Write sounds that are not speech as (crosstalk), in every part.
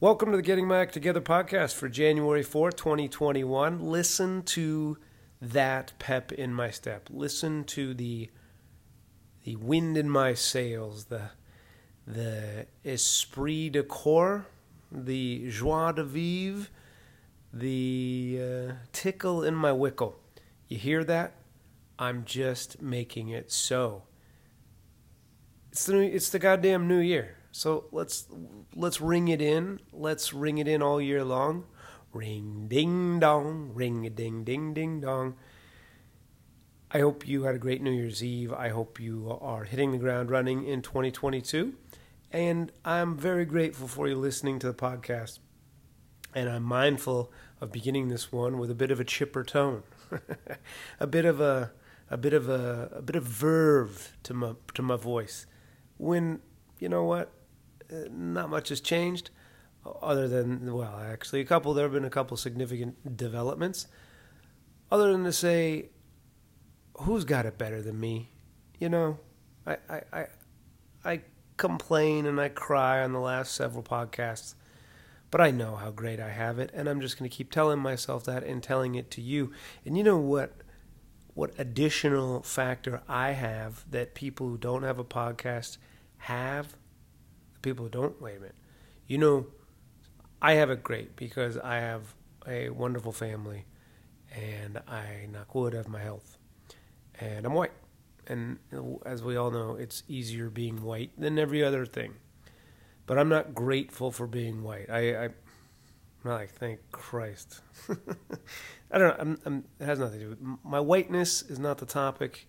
Welcome to the Getting Back Together podcast for January 4th, 2021. Listen to that pep in my step. Listen to the the wind in my sails, the the esprit de corps, the joie de vivre, the uh, tickle in my wickle. You hear that? I'm just making it so. It's the new, it's the goddamn new year. So let's let's ring it in. Let's ring it in all year long. Ring ding dong, ring a ding ding ding dong. I hope you had a great New Year's Eve. I hope you are hitting the ground running in 2022. And I'm very grateful for you listening to the podcast. And I'm mindful of beginning this one with a bit of a chipper tone. (laughs) a bit of a a bit of a a bit of verve to my to my voice. When you know what? Not much has changed, other than well, actually, a couple. There have been a couple significant developments, other than to say, who's got it better than me? You know, I I I, I complain and I cry on the last several podcasts. But I know how great I have it, and I'm just going to keep telling myself that and telling it to you. And you know what? What additional factor I have that people who don't have a podcast have people who don't. Wait a minute. You know, I have it great because I have a wonderful family and I, knock wood, have my health. And I'm white. And as we all know, it's easier being white than every other thing. But I'm not grateful for being white. I, I not like, thank Christ. (laughs) I don't know. I'm, I'm, it has nothing to do with my whiteness is not the topic.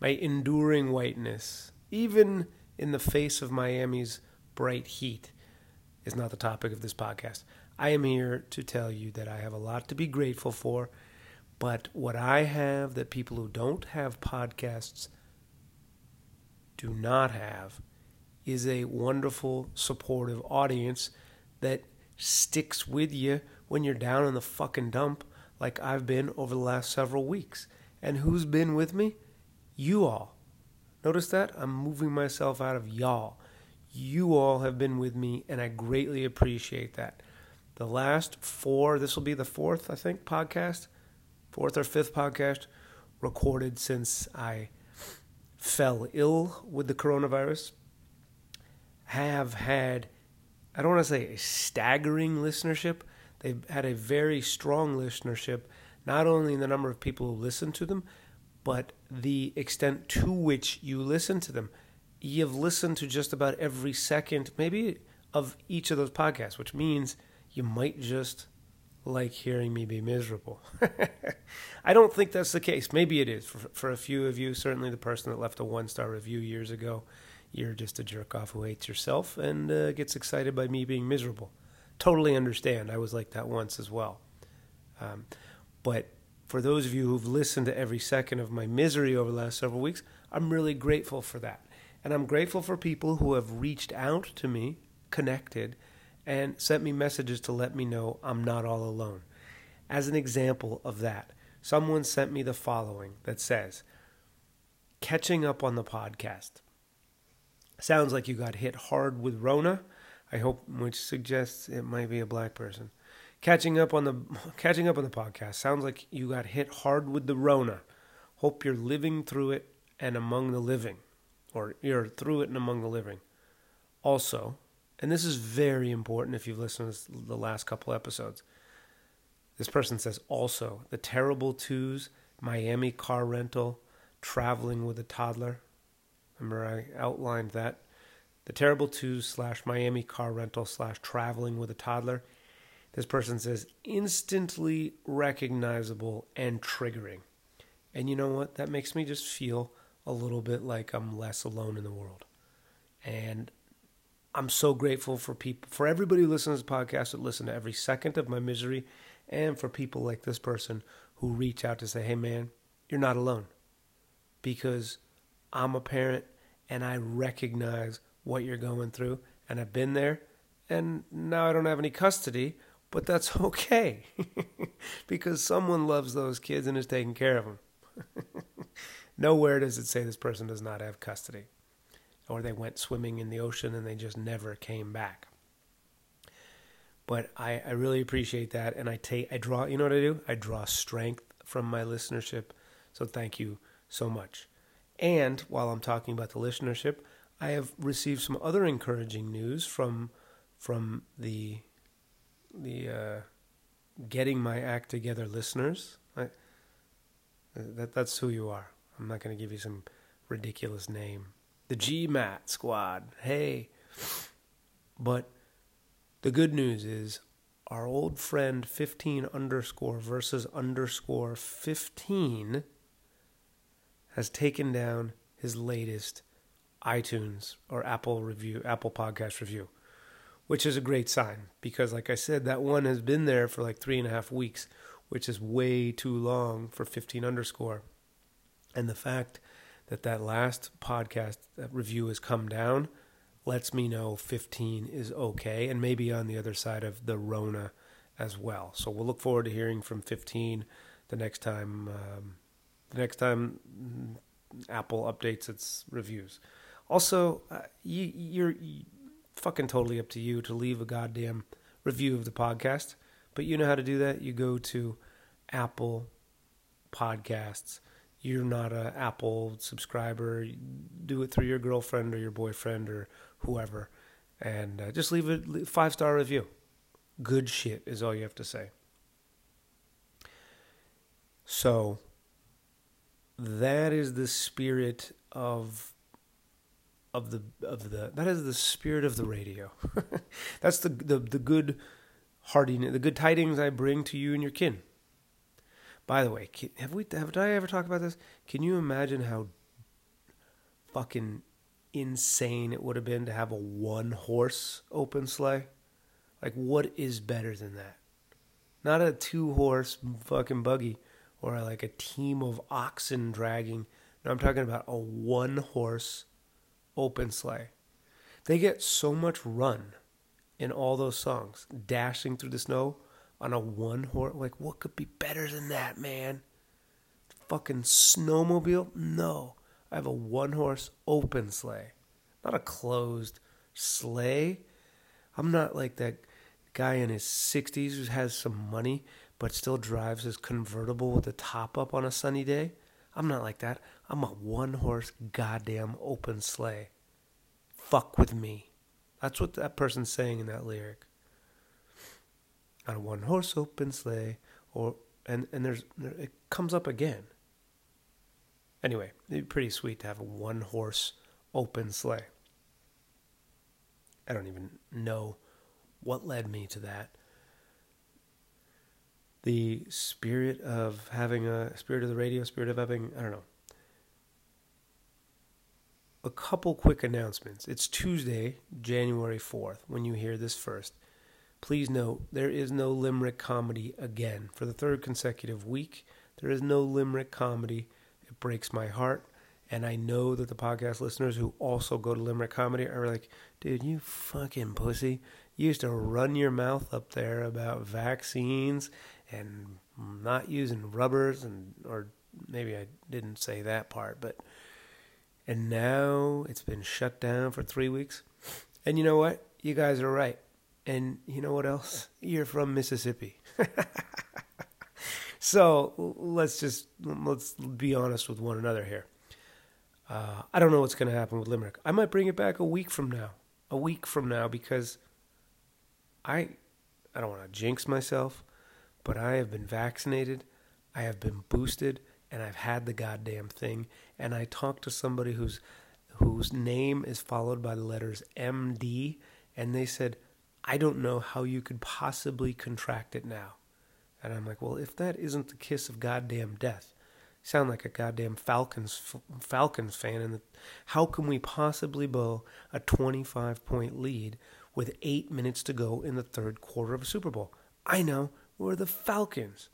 My enduring whiteness, even in the face of Miami's bright heat is not the topic of this podcast. I am here to tell you that I have a lot to be grateful for, but what I have that people who don't have podcasts do not have is a wonderful, supportive audience that sticks with you when you're down in the fucking dump, like I've been over the last several weeks. And who's been with me? You all. Notice that? I'm moving myself out of y'all you all have been with me, and I greatly appreciate that. The last four, this will be the fourth, I think, podcast, fourth or fifth podcast recorded since I fell ill with the coronavirus, have had, I don't want to say a staggering listenership. They've had a very strong listenership, not only in the number of people who listen to them, but the extent to which you listen to them you've listened to just about every second, maybe of each of those podcasts, which means you might just like hearing me be miserable. (laughs) I don't think that's the case. Maybe it is for, for a few of you. Certainly, the person that left a one star review years ago, you're just a jerk off who hates yourself and uh, gets excited by me being miserable. Totally understand. I was like that once as well. Um, but for those of you who've listened to every second of my misery over the last several weeks, I'm really grateful for that. And I'm grateful for people who have reached out to me, connected, and sent me messages to let me know I'm not all alone. As an example of that, someone sent me the following that says, Catching up on the podcast. Sounds like you got hit hard with Rona. I hope, which suggests it might be a black person. Catching up on the (laughs) catching up on the podcast sounds like you got hit hard with the Rona. Hope you're living through it and among the living or you're through it and among the living. Also, and this is very important if you've listened to the last couple episodes, this person says also the terrible twos, Miami car rental, traveling with a toddler. Remember, I outlined that. The terrible twos slash Miami car rental slash traveling with a toddler. This person says instantly recognizable and triggering. And you know what? That makes me just feel a little bit like I'm less alone in the world. And I'm so grateful for people, for everybody who listens to this podcast, that listen to every second of my misery, and for people like this person who reach out to say, hey man, you're not alone. Because I'm a parent and I recognize what you're going through, and I've been there, and now I don't have any custody, but that's (laughs) okay (laughs) because someone loves those kids and is taking care of them. (laughs) Nowhere does it say this person does not have custody, or they went swimming in the ocean and they just never came back. But I, I really appreciate that, and I take I draw. You know what I do? I draw strength from my listenership. So thank you so much. And while I'm talking about the listenership, I have received some other encouraging news from from the the uh, getting my act together listeners. I, that that's who you are. I'm not going to give you some ridiculous name. The GMAT squad. Hey. But the good news is our old friend 15 underscore versus underscore 15 has taken down his latest iTunes or Apple review, Apple podcast review, which is a great sign because, like I said, that one has been there for like three and a half weeks, which is way too long for 15 underscore. And the fact that that last podcast review has come down lets me know 15 is okay and maybe on the other side of the Rona as well. So we'll look forward to hearing from 15 the next time um, the next time Apple updates its reviews. Also, uh, you, you're you, fucking totally up to you to leave a goddamn review of the podcast, but you know how to do that. You go to Apple Podcasts you're not an Apple subscriber, do it through your girlfriend or your boyfriend or whoever, and uh, just leave a five star review. Good shit is all you have to say. So that is the spirit of of the of the that is the spirit of the radio. (laughs) That's the the the good heartiness, the good tidings I bring to you and your kin. By the way, have we have I ever talked about this? Can you imagine how fucking insane it would have been to have a one horse open sleigh? Like, what is better than that? Not a two horse fucking buggy or like a team of oxen dragging. No, I'm talking about a one horse open sleigh. They get so much run in all those songs, dashing through the snow on a one horse. Like, what could be better than that, man? Fucking snowmobile? No. I have a one horse open sleigh, not a closed sleigh. I'm not like that guy in his 60s who has some money but still drives his convertible with the top up on a sunny day. I'm not like that. I'm a one horse goddamn open sleigh. Fuck with me. That's what that person's saying in that lyric on a one horse open sleigh, or and and there's it comes up again. Anyway, it'd be pretty sweet to have a one horse open sleigh. I don't even know what led me to that. The spirit of having a spirit of the radio, spirit of having, I don't know. A couple quick announcements. It's Tuesday, January 4th, when you hear this first. Please note, there is no Limerick comedy again. For the third consecutive week, there is no Limerick comedy. It breaks my heart. And I know that the podcast listeners who also go to Limerick Comedy are like, dude, you fucking pussy. You used to run your mouth up there about vaccines and not using rubbers and or maybe I didn't say that part, but and now it's been shut down for 3 weeks. And you know what? You guys are right. And you know what else? You're from Mississippi. (laughs) so let's just let's be honest with one another here. Uh, I don't know what's going to happen with Limerick. I might bring it back a week from now. A week from now because I I don't want to jinx myself, but I have been vaccinated, I have been boosted, and I've had the goddamn thing. And I talked to somebody whose whose name is followed by the letters MD, and they said I don't know how you could possibly contract it now. And I'm like, well, if that isn't the kiss of goddamn death, you sound like a goddamn Falcons Falcons fan. And how can we possibly blow a 25 point lead with eight minutes to go in the third quarter of a Super Bowl? I know we're the Falcons.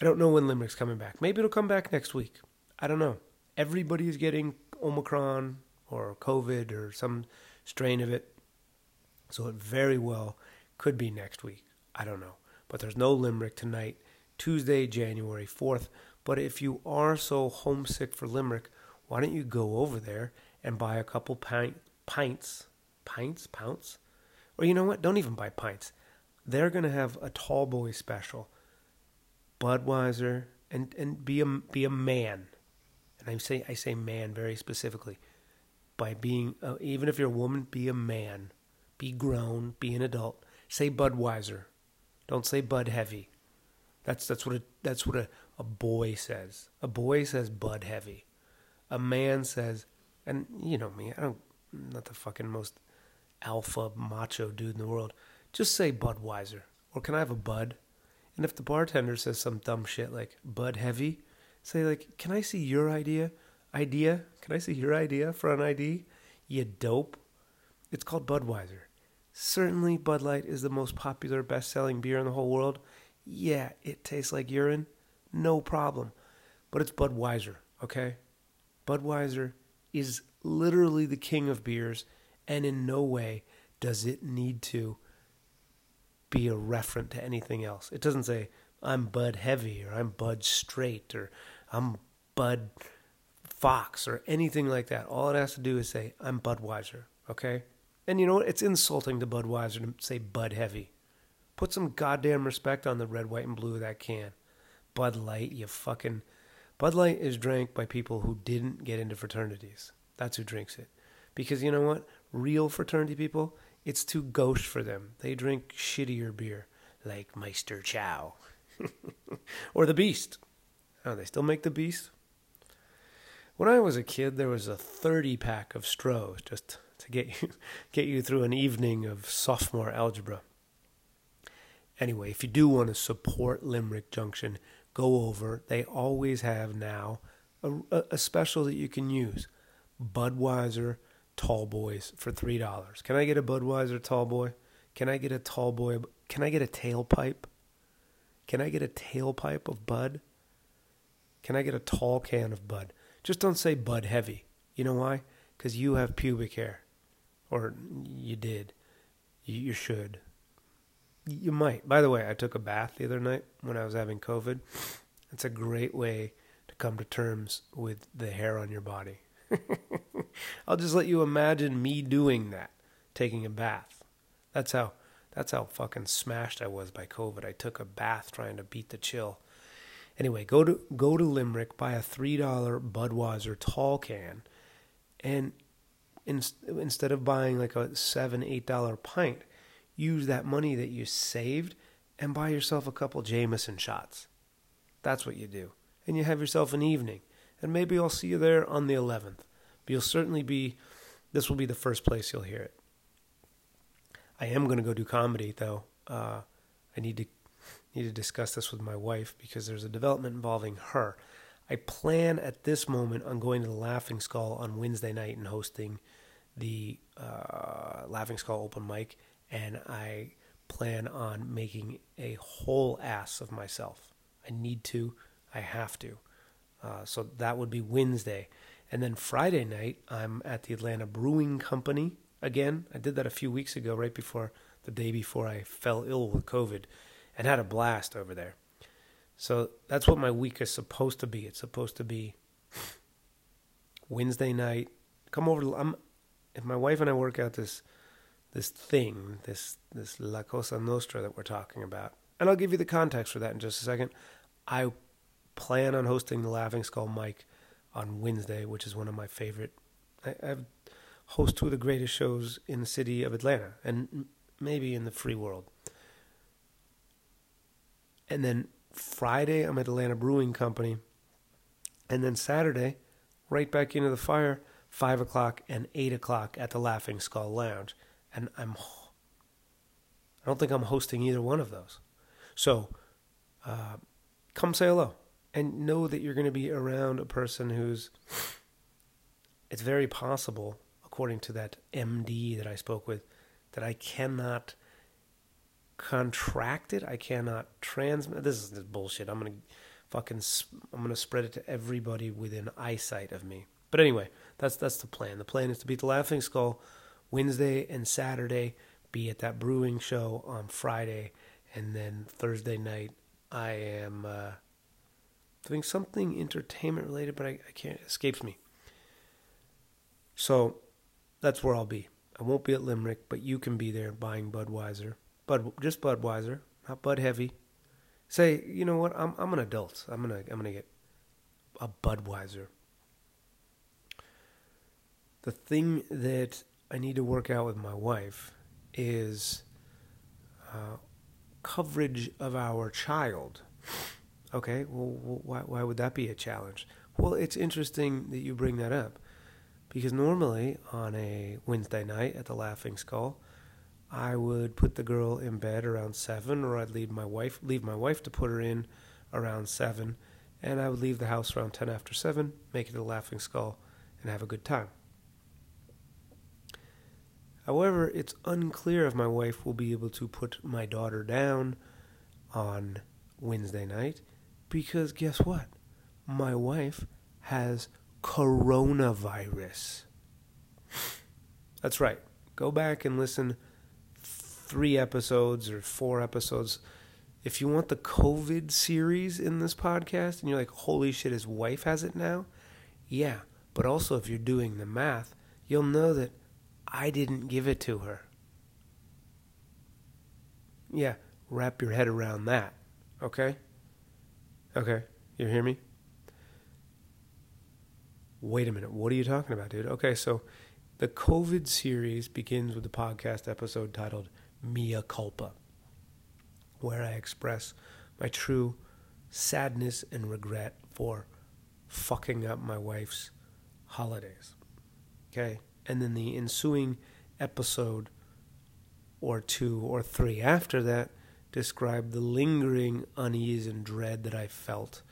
I don't know when Limerick's coming back. Maybe it'll come back next week. I don't know. Everybody is getting Omicron or COVID or some strain of it. So it very well could be next week. I don't know. But there's no Limerick tonight, Tuesday, January 4th. But if you are so homesick for Limerick, why don't you go over there and buy a couple pint, pints, pints, pounds? Or you know what? Don't even buy pints. they're going to have a tall boy special. Budweiser and and be a be a man. And I say I say man very specifically by being uh, even if you're a woman, be a man. Be grown, be an adult. Say Budweiser. Don't say Bud Heavy. That's that's what a, that's what a, a boy says. A boy says Bud Heavy. A man says, and you know me, I don't, I'm not the fucking most alpha macho dude in the world. Just say Budweiser. Or can I have a Bud? And if the bartender says some dumb shit like Bud Heavy, say like, can I see your idea? Idea? Can I see your idea for an ID? You dope. It's called Budweiser. Certainly, Bud Light is the most popular, best selling beer in the whole world. Yeah, it tastes like urine. No problem. But it's Budweiser, okay? Budweiser is literally the king of beers, and in no way does it need to be a referent to anything else. It doesn't say, I'm Bud Heavy, or I'm Bud Straight, or I'm Bud Fox, or anything like that. All it has to do is say, I'm Budweiser, okay? And you know what? It's insulting to Budweiser to say Bud Heavy. Put some goddamn respect on the red, white, and blue of that can. Bud Light, you fucking. Bud Light is drank by people who didn't get into fraternities. That's who drinks it. Because you know what? Real fraternity people, it's too gauche for them. They drink shittier beer, like Meister Brau. (laughs) or the Beast. Oh, they still make the Beast? When I was a kid, there was a 30 pack of Strohs just to get you, (laughs) get you through an evening of sophomore algebra. Anyway, if you do want to support Limerick Junction, go over. They always have now a, a special that you can use Budweiser Tall Boys for $3. Can I get a Budweiser Tall Boy? Can I get a Tall Boy? Can I get a tailpipe? Can I get a tailpipe of Bud? Can I get a tall can of Bud? Just don't say Bud Heavy. You know why? Because you have pubic hair. Or you did. You should. You might. By the way, I took a bath the other night when I was having COVID. It's a great way to come to terms with the hair on your body. (laughs) I'll just let you imagine me doing that, taking a bath. That's how that's how fucking smashed I was by COVID. I took a bath trying to beat the chill. Anyway, go to go to Limerick, buy a three dollar Budweiser tall can, and in, instead of buying like a seven eight dollar pint, use that money that you saved and buy yourself a couple Jameson shots. That's what you do, and you have yourself an evening. And maybe I'll see you there on the 11th. But you'll certainly be. This will be the first place you'll hear it. I am going to go do comedy though. Uh, I need to need to discuss this with my wife because there's a development involving her. I plan at this moment on going to the Laughing Skull on Wednesday night and hosting the uh, Laughing Skull open mic, and I plan on making a whole ass of myself. I need to. I have to. Uh, so that would be Wednesday. And then Friday night, I'm at the Atlanta Brewing Company again. I did that a few weeks ago, right before the day before I fell ill with COVID, and had a blast over there. So that's what my week is supposed to be. It's supposed to be Wednesday night. Come over. To, I'm, if my wife and I work out this this thing, this this La Cosa Nostra that we're talking about, and I'll give you the context for that in just a second. I plan on hosting the Laughing Skull mic on Wednesday, which is one of my favorite. I, I've host two of the greatest shows in the city of Atlanta and maybe in the free world. And then Friday, I'm at Atlanta Brewing Company. And then Saturday, right back into the fire, 5 o'clock and 8 o'clock at the Laughing Skull Lounge. And I'm, I don't think I'm hosting either one of those. So uh, come say hello and know that you're going to be around a person who's it's very possible according to that md that i spoke with that i cannot contract it i cannot transmit this is bullshit i'm going to fucking i'm going to spread it to everybody within eyesight of me but anyway that's that's the plan the plan is to beat the laughing skull wednesday and saturday be at that brewing show on friday and then thursday night i am uh, doing something entertainment related, but I, I can't escapes me. So that's where I'll be. I won't be at Limerick, but you can be there buying Budweiser. Bud, just Budweiser, not Bud Heavy. Say, you know what? I'm I'm an adult. I'm gonna I'm gonna get a Budweiser. The thing that I need to work out with my wife is uh, coverage of our child. Okay, well, why, why would that be a challenge? Well, it's interesting that you bring that up because normally on a Wednesday night at the Laughing Skull, I would put the girl in bed around seven, or I'd leave my wife leave my wife to put her in around seven, and I would leave the house around ten after seven, make it a Laughing Skull, and have a good time. However, it's unclear if my wife will be able to put my daughter down on Wednesday night because guess what? My wife has coronavirus. That's right. Go back and listen three episodes or four episodes. If you want the COVID series in this podcast and you're like, holy shit, his wife has it now? Yeah. But also, if you're doing the math, you'll know that I didn't give it to her. Yeah, wrap your head around that. Okay? Okay, you hear me? Wait a minute, what are you talking about, dude? Okay, so the COVID series begins with a podcast episode titled Mea Culpa, where I express my true sadness and regret for fucking up my wife's holidays. Okay? And then the ensuing episode or two or three after that describe the lingering unease and dread that I felt,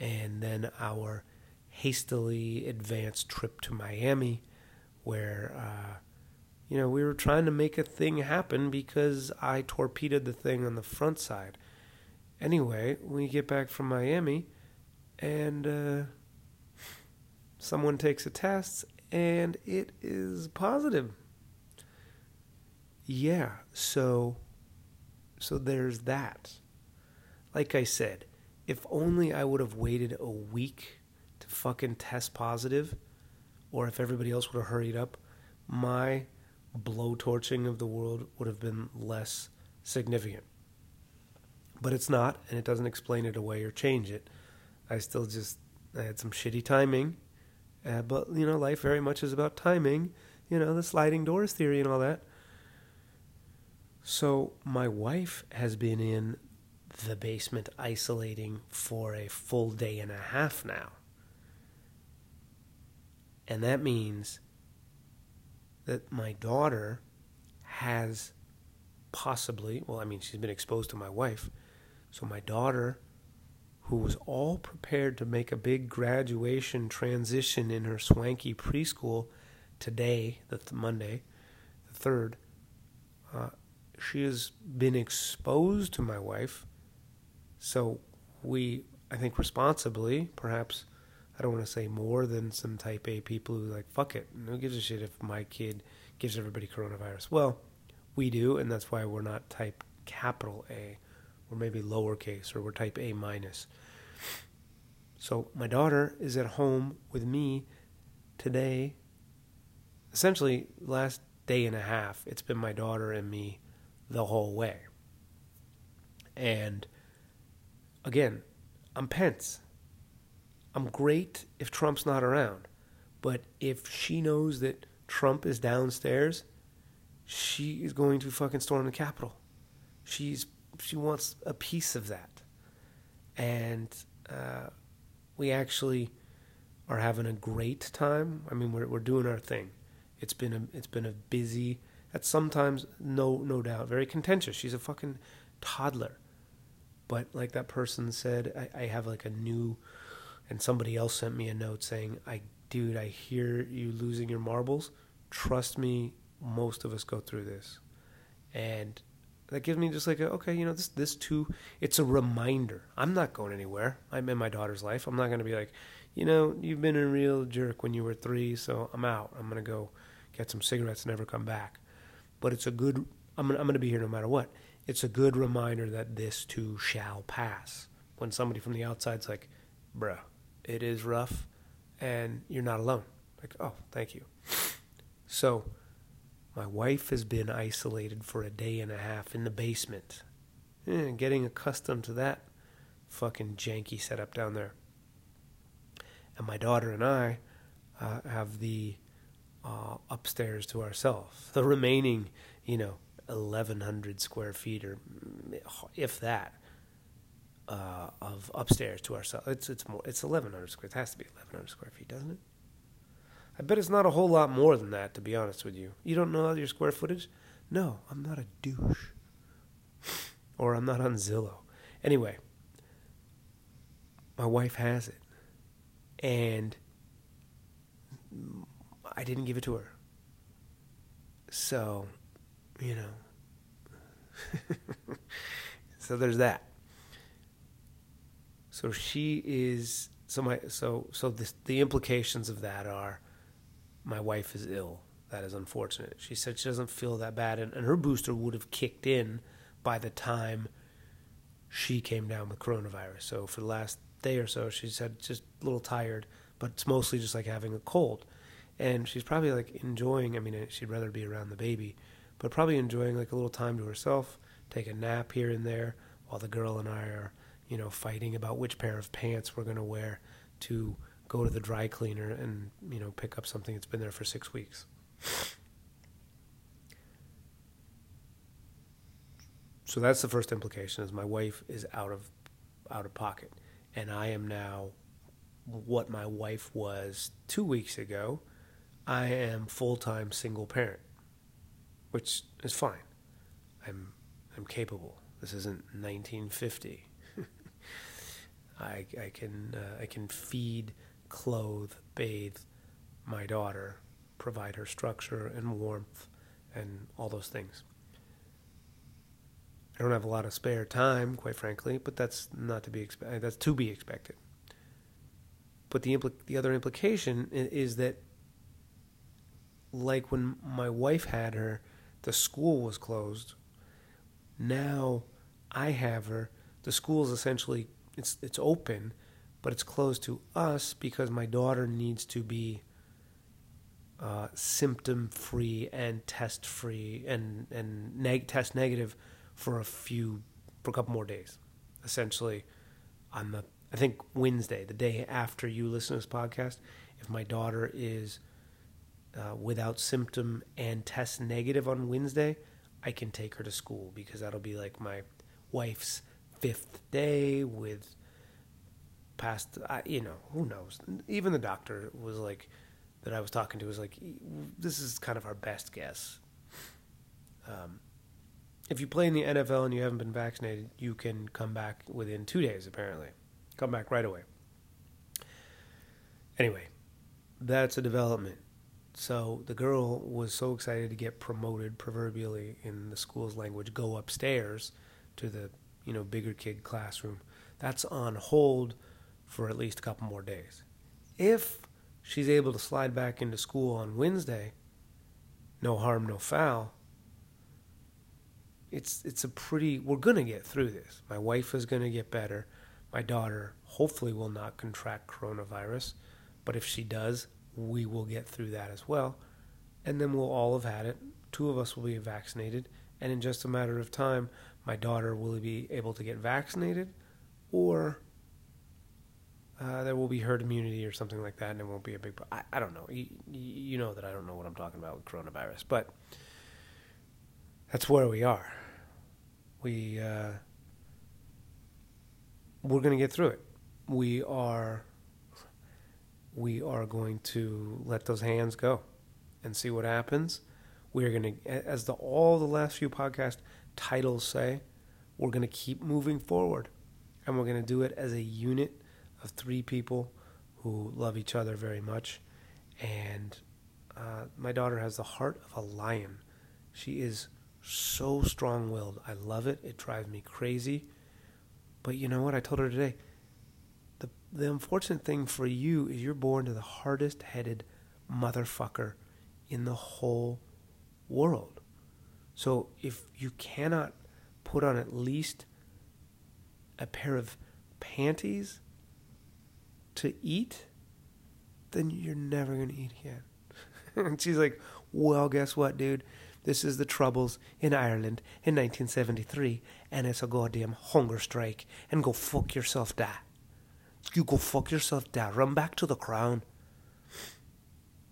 and then our hastily advanced trip to Miami, where uh, you know we were trying to make a thing happen because I torpedoed the thing on the front side. Anyway, we get back from Miami, and uh, someone takes a test, and it is positive. Yeah, so so there's that. Like I said, if only I would have waited a week to fucking test positive, or if everybody else would have hurried up, my blowtorching of the world would have been less significant. But it's not, and it doesn't explain it away or change it. I still just I had some shitty timing uh, but, you know, life very much is about timing, you know, the sliding doors theory and all that. So, my wife has been in the basement isolating for a full day and a half now. And that means that my daughter has possibly, well, I mean, she's been exposed to my wife. So my daughter who was all prepared to make a big graduation transition in her swanky preschool today, that's Monday, the third, uh, she has been exposed to my wife. So we, I think, responsibly, perhaps, I don't want to say more than some type A people who like, fuck it, who gives a shit if my kid gives everybody coronavirus? Well, we do, and that's why we're not type capital A or maybe lowercase, or we're type A minus. So my daughter is at home with me today. Essentially, last day and a half, it's been my daughter and me the whole way. And again, I'm Pence. I'm great if Trump's not around. But if she knows that Trump is downstairs, she is going to fucking storm the Capitol. She's she wants a piece of that. And uh, we actually are having a great time. I mean, we're we're doing our thing. It's been a it's been a busy. At sometimes, no no doubt, very contentious. She's a fucking toddler, but like that person said, I, I have like a new, and somebody else sent me a note saying, "I dude, I hear you losing your marbles. Trust me, most of us go through this, and that gives me just like a, okay, you know, this this too. It's a reminder. I'm not going anywhere. I'm in my daughter's life. I'm not going to be like, you know, you've been a real jerk when you were three, so I'm out. I'm going to go get some cigarettes and never come back. But it's a good. I'm I'm going to be here no matter what. It's a good reminder that this too shall pass. When somebody from the outside's like, bruh, it is rough, and you're not alone. Like, oh, thank you. So My wife has been isolated for a day and a half in the basement. Eh, getting accustomed to that fucking janky setup down there. And my daughter and I uh, have the uh, upstairs to ourselves. The remaining, you know, 1,100 square feet, or if that, uh, of upstairs to ourselves. It's it's more. It's 1,100 square. It has to be 1,100 square feet, doesn't it? I bet it's not a whole lot more than that, to be honest with you. You don't know your square footage? No, I'm not a douche. (laughs) or I'm not on Zillow. Anyway, my wife has it. And I didn't give it to her. So, you know. (laughs) so there's that. So she is so my so so this, the implications of that are my wife is ill. That is unfortunate. She said she doesn't feel that bad and, and her booster would have kicked in by the time she came down with coronavirus. So for the last day or so she said just a little tired, but it's mostly just like having a cold and she's probably like enjoying. I mean, uh, she'd rather be around the baby, but probably enjoying like a little time to herself, take a nap here and there, while the girl and I are, you know, fighting about which pair of pants we're gonna wear to go to the dry cleaner and you know pick up something that's been there for six weeks. So that's the first implication: is my wife is out of out of pocket, and I am now what my wife was two weeks ago I am full time single parent, which is fine. I'm I'm capable. This isn't 1950. (laughs) I I can uh, I can feed, clothe, bathe my daughter, provide her structure and warmth, and all those things. I don't have a lot of spare time, quite frankly, but that's not to be expected. Uh, that's to be expected. But the impl- the other implication is that like when my wife had her, the school was closed. Now I have her. The school is essentially it's it's open, but it's closed to us because my daughter needs to be uh, symptom free and test free and and neg- test negative for a few for a couple more days. Essentially, on the I think Wednesday, the day after you listen to this podcast, if my daughter is uh, without symptom and test negative on Wednesday, I can take her to school because that'll be like my wife's fifth day with past, uh, you know, who knows? Even the doctor was like, that I was talking to was like, this is kind of our best guess. Um, if you play in the NFL and you haven't been vaccinated, you can come back within two days, apparently. Come back right away. Anyway, that's a development. So the girl was so excited to get promoted, proverbially in the school's language, go upstairs to the you know bigger kid classroom. That's on hold for at least a couple more days. If she's able to slide back into school on Wednesday, no harm, no foul. It's it's a pretty. We're gonna get through this. My wife is gonna get better. My daughter hopefully will not contract coronavirus, but if she does, we will get through that as well. And then we'll all have had it. Two of us will be vaccinated. And in just a matter of time, my daughter will be able to get vaccinated, or uh, there will be herd immunity or something like that, and it won't be a big. I, I don't know. You, you know that I don't know what I'm talking about with coronavirus, but that's where we are. We uh, we're going to get through it. We are we are going to let those hands go and see what happens. We're going to, as the all the last few podcast titles say, we're going to keep moving forward, and we're going to do it as a unit of three people who love each other very much. And uh, my daughter has the heart of a lion. She is so strong willed. I love it. It drives me crazy. But you know what? I told her today the unfortunate thing for you is you're born to the hardest headed motherfucker in the whole world. So if you cannot put on at least a pair of panties to eat, then you're never going to eat again. (laughs) and she's like, well, guess what, dude? This is the troubles in Ireland in 1973, and it's a goddamn hunger strike. And go fuck yourself, da. You go fuck yourself, da. Run back to the crown.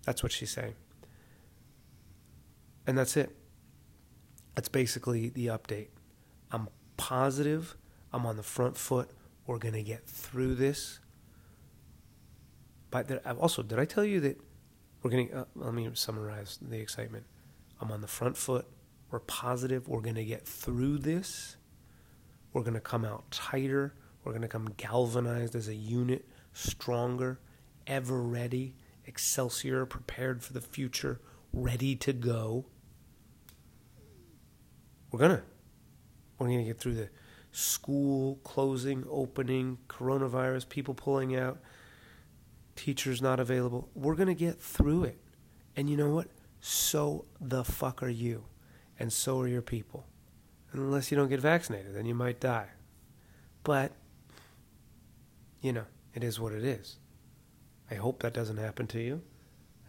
That's what she's saying. And that's it. That's basically the update. I'm positive. I'm on the front foot. We're going to get through this. But also, did I tell you that we're going to, uh, let me summarize the excitement. I'm on the front foot. We're positive. We're going to get through this. We're going to come out tighter. We're going to come galvanized as a unit, stronger, ever ready, excelsior, prepared for the future, ready to go. We're going to. We're going to get through the school closing, opening, coronavirus, people pulling out, teachers not available. We're going to get through it. And you know what? So the fuck are you. And so are your people. Unless you don't get vaccinated, then you might die. But, you know, it is what it is. I hope that doesn't happen to you.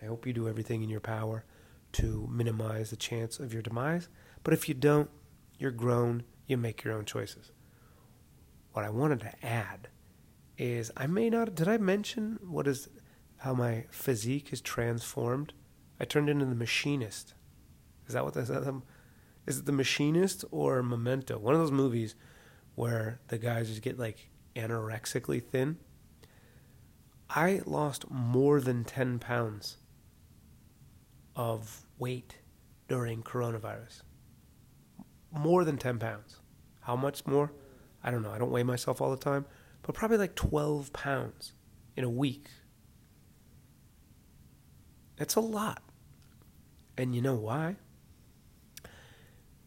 I hope you do everything in your power to minimize the chance of your demise. But if you don't, you're grown, you make your own choices. What I wanted to add is I may not did I mention what is how my physique is transformed? I turned into the machinist. Is that what that's is it the machinist or Memento? One of those movies where the guys just get like anorexically thin. I lost more than 10 pounds of weight during coronavirus. More than 10 pounds. How much more? I don't know. I don't weigh myself all the time, but probably like 12 pounds in a week. That's a lot. And you know why?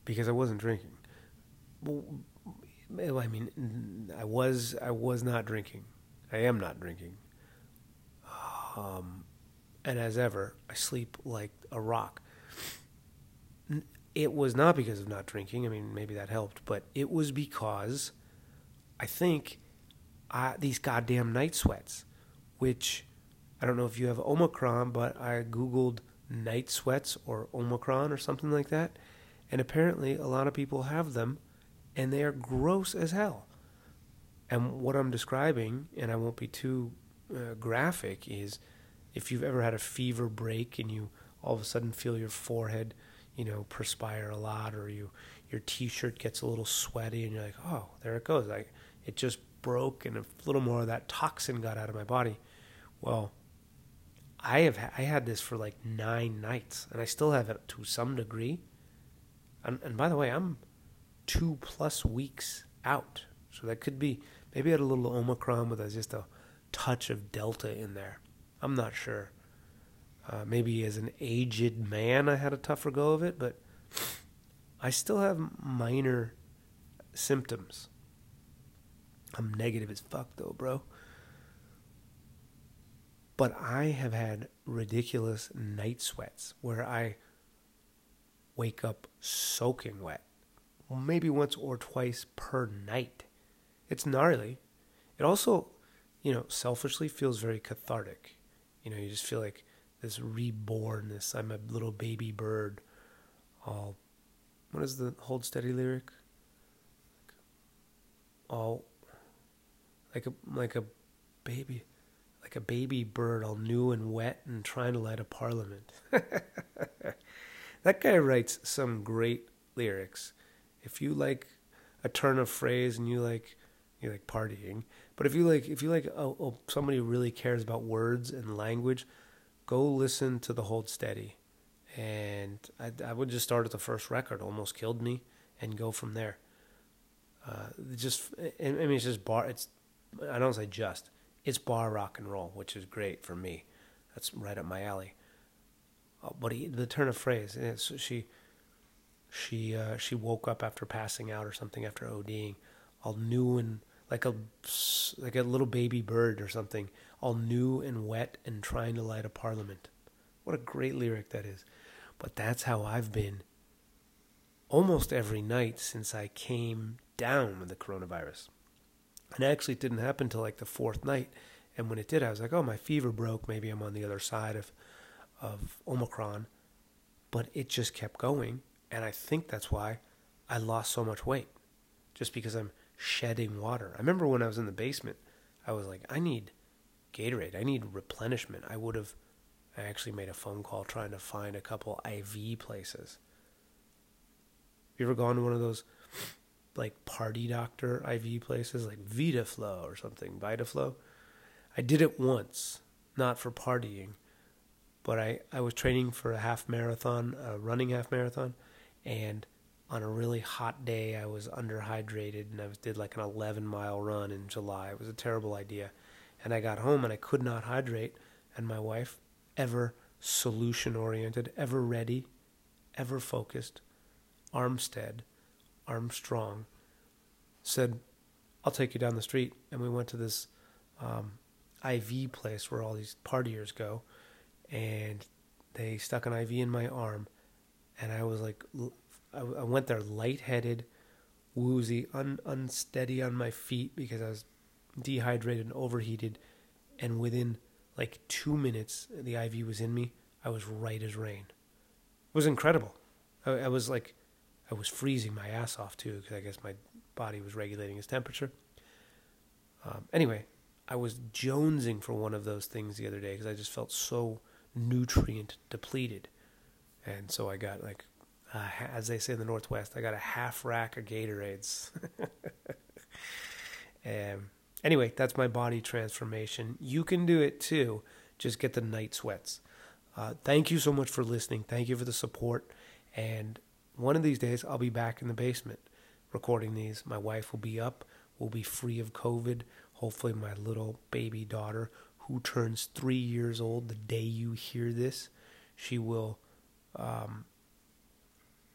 Because I wasn't drinking. Well, I mean, I was I was not drinking. I am not drinking. Um, and as ever, I sleep like a rock. It was not because of not drinking. I mean, maybe that helped, but it was because I think uh, these goddamn night sweats, which I don't know if you have Omicron, but I Googled night sweats or Omicron or something like that. And apparently, a lot of people have them, and they are gross as hell. And what I'm describing, and I won't be too uh, graphic, is if you've ever had a fever break and you all of a sudden feel your forehead, you know, perspire a lot, or you your T-shirt gets a little sweaty, and you're like, oh, there it goes. Like it just broke and a little more of that toxin got out of my body. Well, I have I had this for like nine nights, and I still have it to some degree. And, and by the way, I'm two plus weeks out, so that could be maybe I had a little Omicron with just a touch of Delta in there. I'm not sure. Uh, maybe as an aged man, I had a tougher go of it, but I still have minor symptoms. I'm negative as fuck though, bro. But I have had ridiculous night sweats where I wake up soaking wet. maybe once or twice per night. It's gnarly. It also, you know, selfishly feels very cathartic. You know, you just feel like this rebornness. I'm a little baby bird. All, what is the hold steady lyric? All like a like a baby like a baby bird all new and wet and trying to light a parliament. (laughs) that guy writes some great lyrics. If you like a turn of phrase and you like you like partying, but if you like if you like oh, oh, somebody really cares about words and language, go listen to the Hold Steady. And I, I would just start at the first record, almost killed me, and go from there. Uh, just I mean, it's just bar. It's I don't say just, it's bar rock and roll, which is great for me. That's right up my alley. Uh, but he, the turn of phrase, she, she, uh, she woke up after passing out or something after ODing, all new and like a, like a little baby bird or something, all new and wet and trying to light a parliament. What a great lyric that is. But that's how I've been almost every night since I came down with the coronavirus. And actually, it didn't happen until like the fourth night. And when it did, I was like, oh, my fever broke. Maybe I'm on the other side of, of Omicron. but it just kept going. And I think that's why I lost so much weight, just because I'm shedding water. I remember when I was in the basement, I was like, I need Gatorade. I need replenishment. I would have, I actually made a phone call trying to find a couple IV places. You ever gone to one of those like party doctor IV places like VitaFlow or something, VitaFlow? I did it once, not for partying, but I, I was training for a half marathon, a running half marathon, and on a really hot day, I was underhydrated and I was, did like an 11 mile run in July. It was a terrible idea. And I got home and I could not hydrate. And my wife, ever solution oriented, ever ready, ever focused, Armstead, Armstrong, said, I'll take you down the street. And we went to this um, IV place where all these partiers go. And they stuck an IV in my arm. And I was like, I, went there lightheaded, woozy, un, unsteady on my feet because I was dehydrated and overheated. And within like two minutes, the IV was in me. I was right as rain. It was incredible. I, I was like, I was freezing my ass off too because I guess my body was regulating its temperature. Um, anyway, I was jonesing for one of those things the other day because I just felt so nutrient depleted. And so I got like, uh, as they say in the Northwest, I got a half rack of Gatorades. (laughs) um, anyway, that's my body transformation. You can do it too. Just get the night sweats. Uh, thank you so much for listening. Thank you for the support. And one of these days, I'll be back in the basement recording these. My wife will be up, will be free of COVID. Hopefully, my little baby daughter, who turns three years old the day you hear this, she will, um,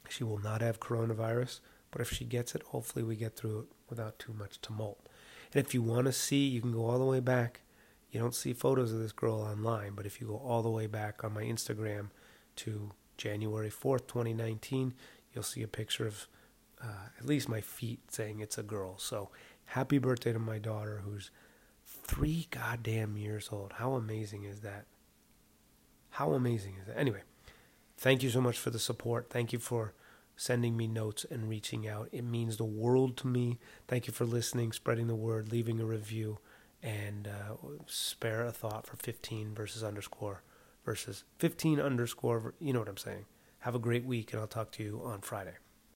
she will not have coronavirus. But if she gets it, hopefully we get through it without too much tumult. And if you want to see, you can go all the way back. You don't see photos of this girl online, but if you go all the way back on my Instagram to January 4th, 2019, you'll see a picture of uh, at least my feet saying it's a girl. So happy birthday to my daughter who's three goddamn years old. How amazing is that? How amazing is that? Anyway, thank you so much for the support. Thank you for sending me notes and reaching out. It means the world to me. Thank you for listening, spreading the word, leaving a review, and uh, spare a thought for 15 versus underscore versus 15 underscore. You know what I'm saying. Have a great week, and I'll talk to you on Friday.